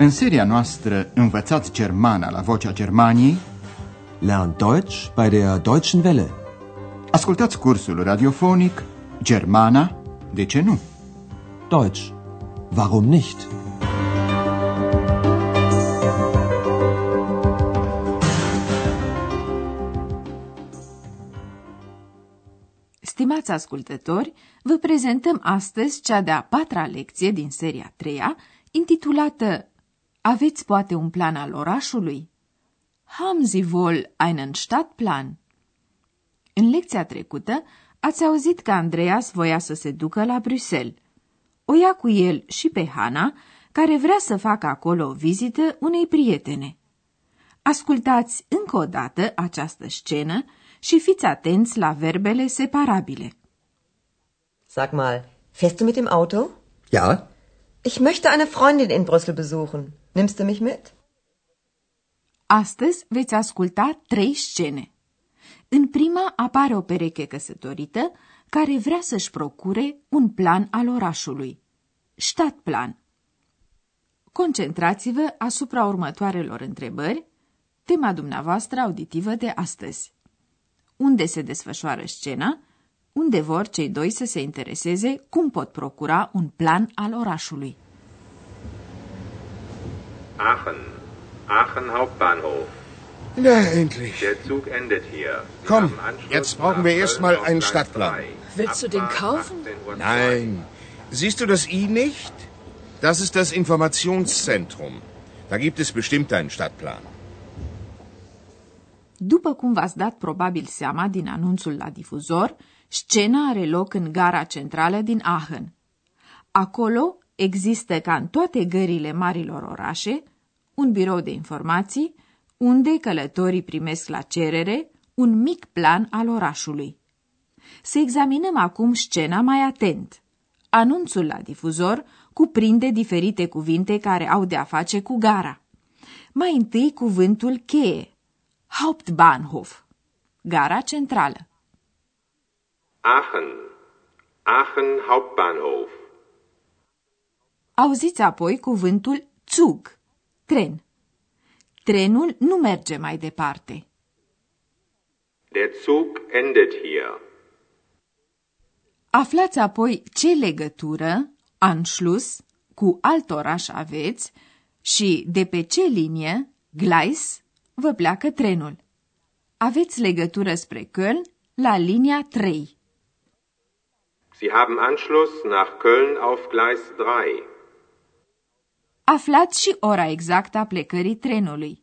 În seria noastră Învățați Germana la Vocea Germaniei Lernt Deutsch bei der Deutschen Welle. Ascultați cursul radiofonic Germana, de ce nu? Deutsch. Warum nicht? Stimați ascultători, vă prezentăm astăzi cea de-a patra lecție din seria treia, intitulată Aveți poate un plan al orașului? Haben Sie wohl einen Stadtplan? În lecția trecută ați auzit că Andreas voia să se ducă la Bruxelles. O ia cu el și pe Hana, care vrea să facă acolo o vizită unei prietene. Ascultați încă o dată această scenă și fiți atenți la verbele separabile. Sag mal, fährst du mit dem Auto? Ja, Ich möchte eine Freundin in Brüssel besuchen. Nimmst du mich mit? Astăzi veți asculta trei scene. În prima apare o pereche căsătorită care vrea să-și procure un plan al orașului. Stadtplan. Concentrați-vă asupra următoarelor întrebări, tema dumneavoastră auditivă de astăzi. Unde se desfășoară scena? Unde vor cei doi să se intereseze cum pot procura un plan al orașului? Aachen. Aachen Hauptbahnhof. Na, endlich. Der Zug endet hier. Sie Komm, haben Anschluss jetzt brauchen nach wir erst mal Köln auf einen Gleis Stadtplan. 3. Willst du den Abfahrt kaufen? 18.02 Uhr. Nein. Siehst du das I nicht? Das ist das Informationszentrum. Da gibt es bestimmt einen Stadtplan. După cum v-ați dat probabil seama din anunțul la difuzor, scena are loc în gara centrală din Aachen. Acolo există, ca în toate gările marilor orașe, un birou de informații, unde călătorii primesc la cerere un mic plan al orașului. Să examinăm acum scena mai atent. Anunțul la difuzor cuprinde diferite cuvinte care au de-a face cu gara. Mai întâi cuvântul cheie, Hauptbahnhof, gara centrală. Aachen. Aachen Hauptbahnhof. Auziți apoi cuvântul Zug, tren. Trenul nu merge mai departe. Der Zug endet hier. Aflați apoi ce legătură, Anschluss, cu alt oraș aveți și de pe ce linie, Gleis, vă pleacă trenul. Aveți legătură spre Köln la linia 3. Sie haben Anschluss nach Köln auf Gleis 3. Aflați și ora exactă a plecării trenului.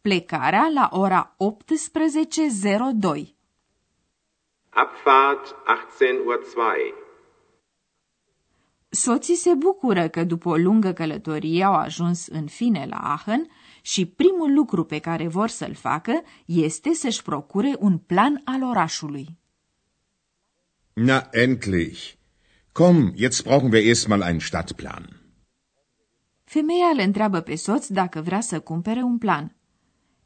Plecarea la ora 18.02. Abfahrt 18.02 Uhr. Soții se bucură că după o lungă călătorie au ajuns în fine la Aachen și primul lucru pe care vor să-l facă este să-și procure un plan al orașului. Na, endlich. Komm, jetzt brauchen wir erst mal einen Stadtplan. Femeia îl întreabă pe soț dacă vrea să cumpere un plan.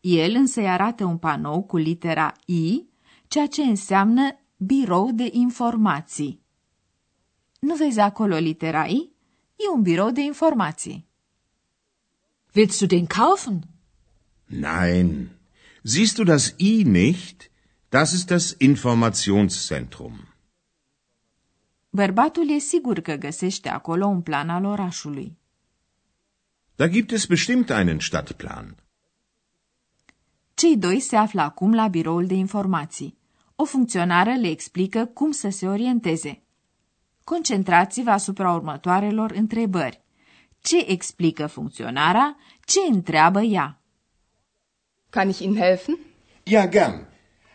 El însă îi arată un panou cu litera I, ceea ce înseamnă birou de informații. Nu vezi acolo litera I? E un birou de informații. Willst du den kaufen? Nein. Siehst du das I nicht? Das ist das Informationszentrum. Bărbatul e sigur că găsește acolo un plan al orașului. Da gibt es bestimmt einen Stadtplan. Cei doi se află acum la biroul de informații. O funcționară le explică cum să se orienteze. Concentrați-vă asupra următoarelor întrebări. Ce explică funcționara? Ce întreabă ea? Kann ich Ihnen helfen? Ja, gern.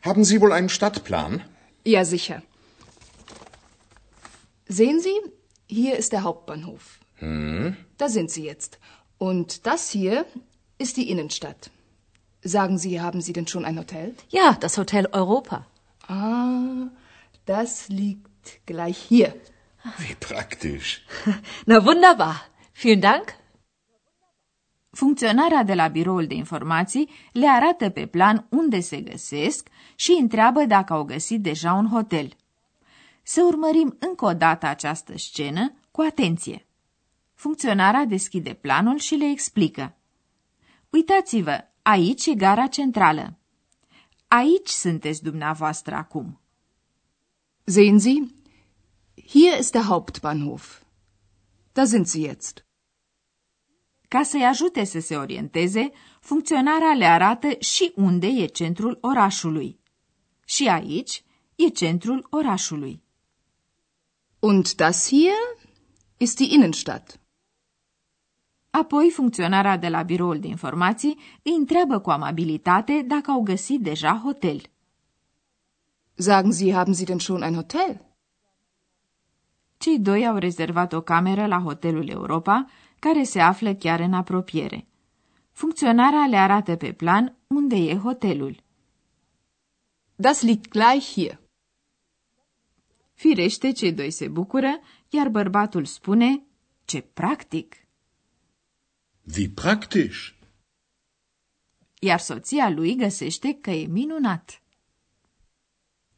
Haben Sie wohl einen Stadtplan? Ja, sicher. Sehen Sie, hier ist der Hauptbahnhof. Da sind Sie jetzt. Und das hier ist die Innenstadt. Sagen Sie, haben Sie denn schon ein Hotel? Ja, das Hotel Europa. Ah, das liegt gleich hier. Wie praktisch. Na wunderbar. Vielen Dank. Funcționarea de la biroul de informații le arată pe plan unde se găsesc și întreabă dacă au găsit deja un hotel. Să urmărim încă o dată această scenă cu atenție. Funcționara deschide planul și le explică. Uitați-vă, aici e gara centrală. Aici sunteți dumneavoastră acum. Sehen Sie, hier ist der Hauptbahnhof. Da sind Sie jetzt. Ca să-i ajute să se orienteze, funcționarea le arată și unde e centrul orașului. Și aici e centrul orașului. Und das hier ist die Innenstadt. Apoi, funcționarea de la biroul de informații îi întreabă cu amabilitate dacă au găsit deja hotel. Sagen Sie, haben Sie denn schon ein Hotel? Cei doi au rezervat o cameră la hotelul Europa, care se află chiar în apropiere. Funcționarea le arată pe plan unde e hotelul. Das liegt gleich hier. Firește, cei doi se bucură, iar bărbatul spune, ce practic! Wie praktisch. Iar soția lui găsește că e minunat.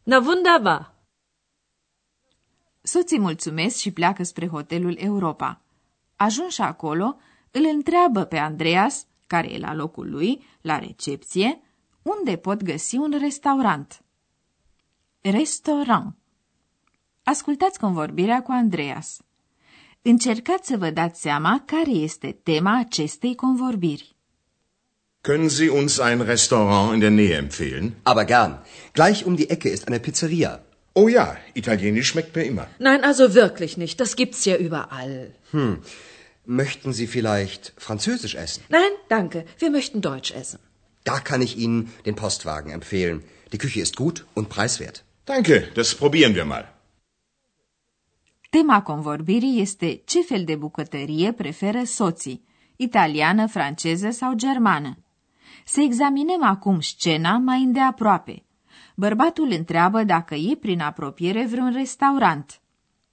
Na wunderbar. Soții mulțumesc și pleacă spre hotelul Europa. Ajunși acolo, îl întreabă pe Andreas, care e la locul lui, la recepție, unde pot găsi un restaurant. Restaurant. Ascultați convorbirea cu Andreas. Încercați să vă dați seama care este tema acestei convorbiri. Können Sie uns ein Restaurant in der Nähe empfehlen? Aber gern. Gleich um die Ecke ist eine Pizzeria. Oh ja, italienisch schmeckt mir immer. Nein, also wirklich nicht. Das gibt's ja überall. Hm. Möchten Sie vielleicht französisch essen? Nein, danke. Wir möchten deutsch essen. Da kann ich Ihnen den Postwagen empfehlen. Die Küche ist gut und preiswert. Danke, das probieren wir mal. Tema convorbirii este ce fel de bucătărie preferă soții, italiană, franceză sau germană. Să examinăm acum scena mai îndeaproape. Bărbatul întreabă dacă e prin apropiere vreun restaurant.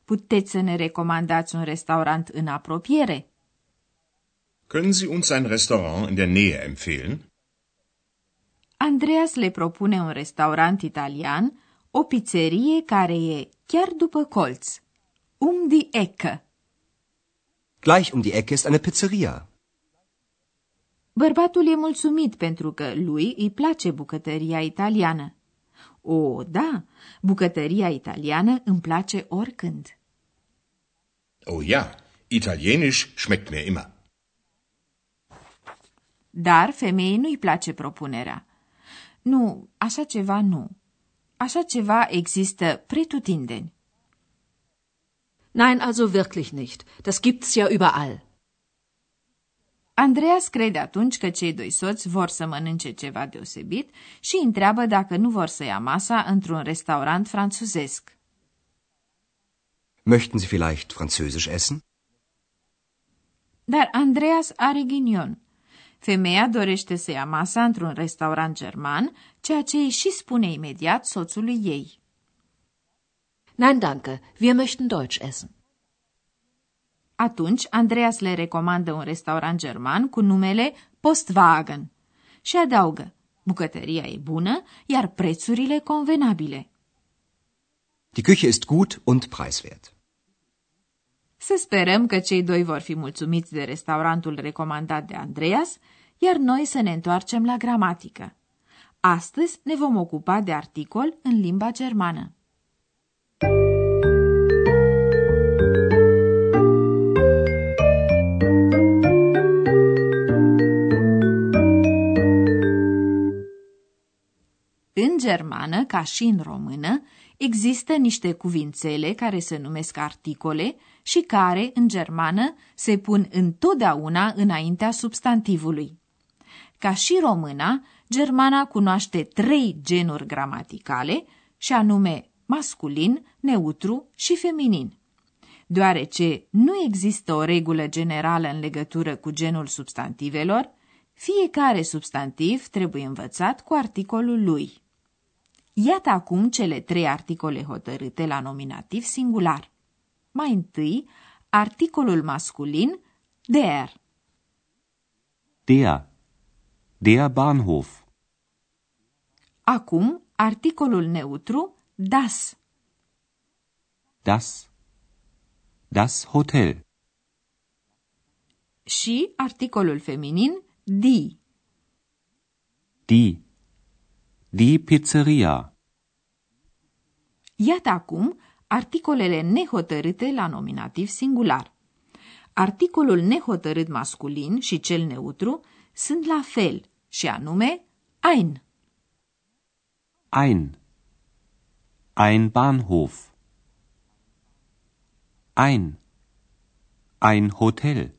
Puteți să ne recomandați un restaurant în apropiere? Können Sie uns ein Restaurant in der Nähe empfehlen? Andreas le propune un restaurant italian, o pizzerie care e chiar după colț. Um die Ecke. Gleich um die Ecke ist eine Pizzeria. Bărbatul e mulțumit pentru că lui îi place bucătăria italiană. O, da, bucătăria italiană îmi place oricând. Oh ja, italienisch schmeckt mir immer. Dar femeii nu-i place propunerea. Nu, așa ceva nu. Așa ceva există pretutindeni. Nein, also wirklich nicht. Das gibt's ja überall. Andreas crede atunci că cei doi soți vor să mănânce ceva deosebit și întreabă dacă nu vor să ia masa într-un restaurant franțuzesc. Möchten Sie vielleicht französisch essen? Dar Andreas are ghinion. Femeia dorește să ia masa într-un restaurant german, ceea ce îi și spune imediat soțului ei. Nein, danke. Wir möchten deutsch essen. Atunci, Andreas le recomandă un restaurant german cu numele Postwagen și adaugă, bucătăria e bună, iar prețurile convenabile. Die Küche ist gut und preiswert. Să sperăm că cei doi vor fi mulțumiți de restaurantul recomandat de Andreas, iar noi să ne întoarcem la gramatică. Astăzi ne vom ocupa de articol în limba germană. În germană, ca și în română, există niște cuvințele care se numesc articole și care, în germană, se pun întotdeauna înaintea substantivului. Ca și româna, germana cunoaște trei genuri gramaticale, și anume masculin, neutru și feminin. Deoarece nu există o regulă generală în legătură cu genul substantivelor, fiecare substantiv trebuie învățat cu articolul lui. Iată acum cele trei articole hotărâte la nominativ singular. Mai întâi, articolul masculin der. Der. Der Bahnhof. Acum, articolul neutru das. Das. Das Hotel. și articolul feminin die. Die. Die Pizzeria. Iată acum articolele nehotărâte la nominativ singular. Articolul nehotărât masculin și cel neutru sunt la fel, și anume ein. Ein. Ein Bahnhof. Ein. Ein Hotel.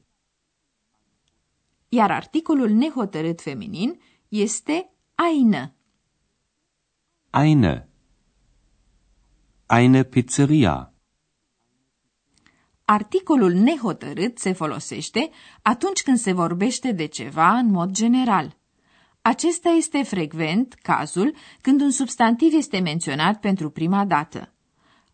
Iar articolul nehotărât feminin este eine. Eine. Eine Pizzeria. Articolul nehotărât se folosește atunci când se vorbește de ceva în mod general. Acesta este frecvent cazul când un substantiv este menționat pentru prima dată.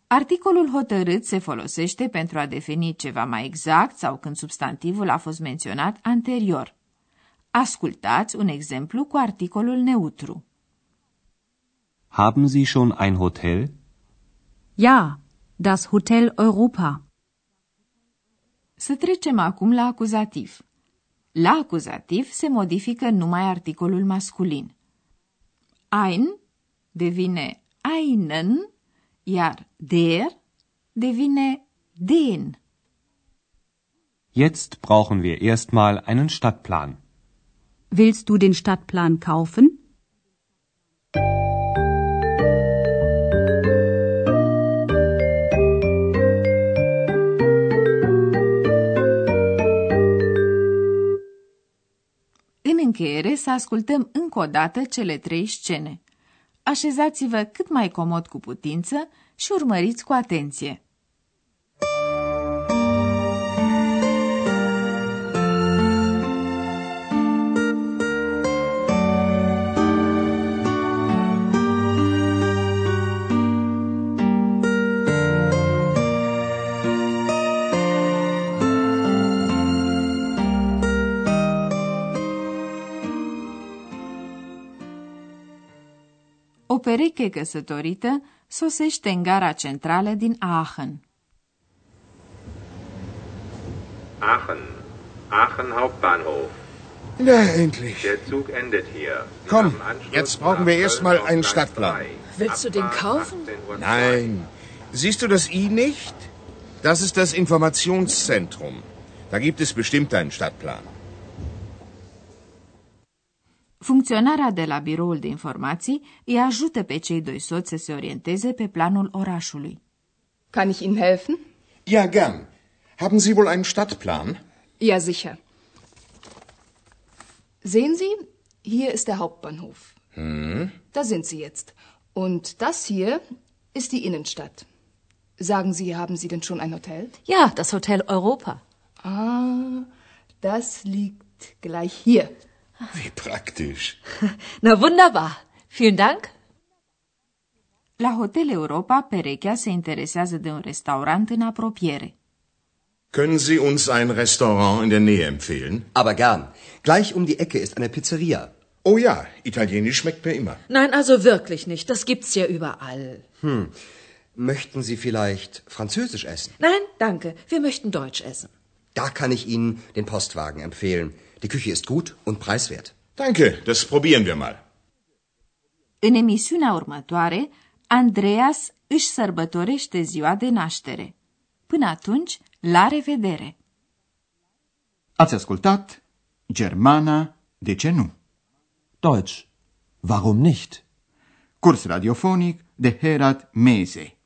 Articolul hotărât se folosește pentru a defini ceva mai exact sau când substantivul a fost menționat anterior. Ascultați un exemplu cu articolul neutru. Haben Sie schon ein Hotel? Ja, das Hotel Europa. Să trecem acum la acuzativ. La acuzativ se modifică numai articolul masculin. Ein devine einen, iar der devine den. Jetzt brauchen wir erstmal einen Stadtplan. Willst du den Stadtplan kaufen? Să ascultăm încă o dată cele trei scene. Așezați-vă cât mai comod cu putință și urmăriți cu atenție. Pereche căsătorită sosește în gara centrală din Aachen. Aachen. Aachen Hauptbahnhof. Na, endlich. Der Zug endet hier. Sie Komm, jetzt brauchen wir erst mal Köln auf einen Stadtplan. 3. Willst du den kaufen? 18.02 Uhr. Nein. Siehst du das I nicht? Das ist das Informationszentrum. Da gibt es bestimmt einen Stadtplan. Funcționarea de la biroul de informații îi ajută pe cei doi soți să se orienteze pe planul orașului. Kann ich Ihnen helfen? Ja, gern. Haben Sie wohl einen Stadtplan? Ja, sicher. Sehen Sie, hier ist der Hauptbahnhof. Da sind Sie jetzt. Und das hier ist die Innenstadt. Sagen Sie, haben Sie denn schon ein Hotel? Ja, das Hotel Europa. Ah, das liegt gleich hier. Wie praktisch. Na wunderbar. Vielen Dank. La Hotel Europa, perechea se interesează de un restaurant în apropiere. Können Sie uns ein Restaurant in der Nähe empfehlen? Aber gern. Gleich um die Ecke ist eine Pizzeria. Oh ja, italienisch schmeckt mir immer. Nein, also wirklich nicht. Das gibt's ja überall. Möchten Sie vielleicht französisch essen? Nein, danke. Wir möchten deutsch essen. Da kann ich Ihnen den Postwagen empfehlen. Die Küche ist gut und preiswert. Danke, das probieren wir mal. În emisiunea următoare, Andreas își sărbătorește ziua de naștere. Până atunci, la revedere! Ați ascultat Germana, de ce nu? Deutsch. Warum nicht? Curs radiofonic de Herat Mese.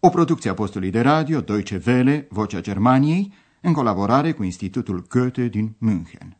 O producție a postului de radio Deutsche Welle, Vocea Germaniei, în colaborare cu Institutul Goethe din München.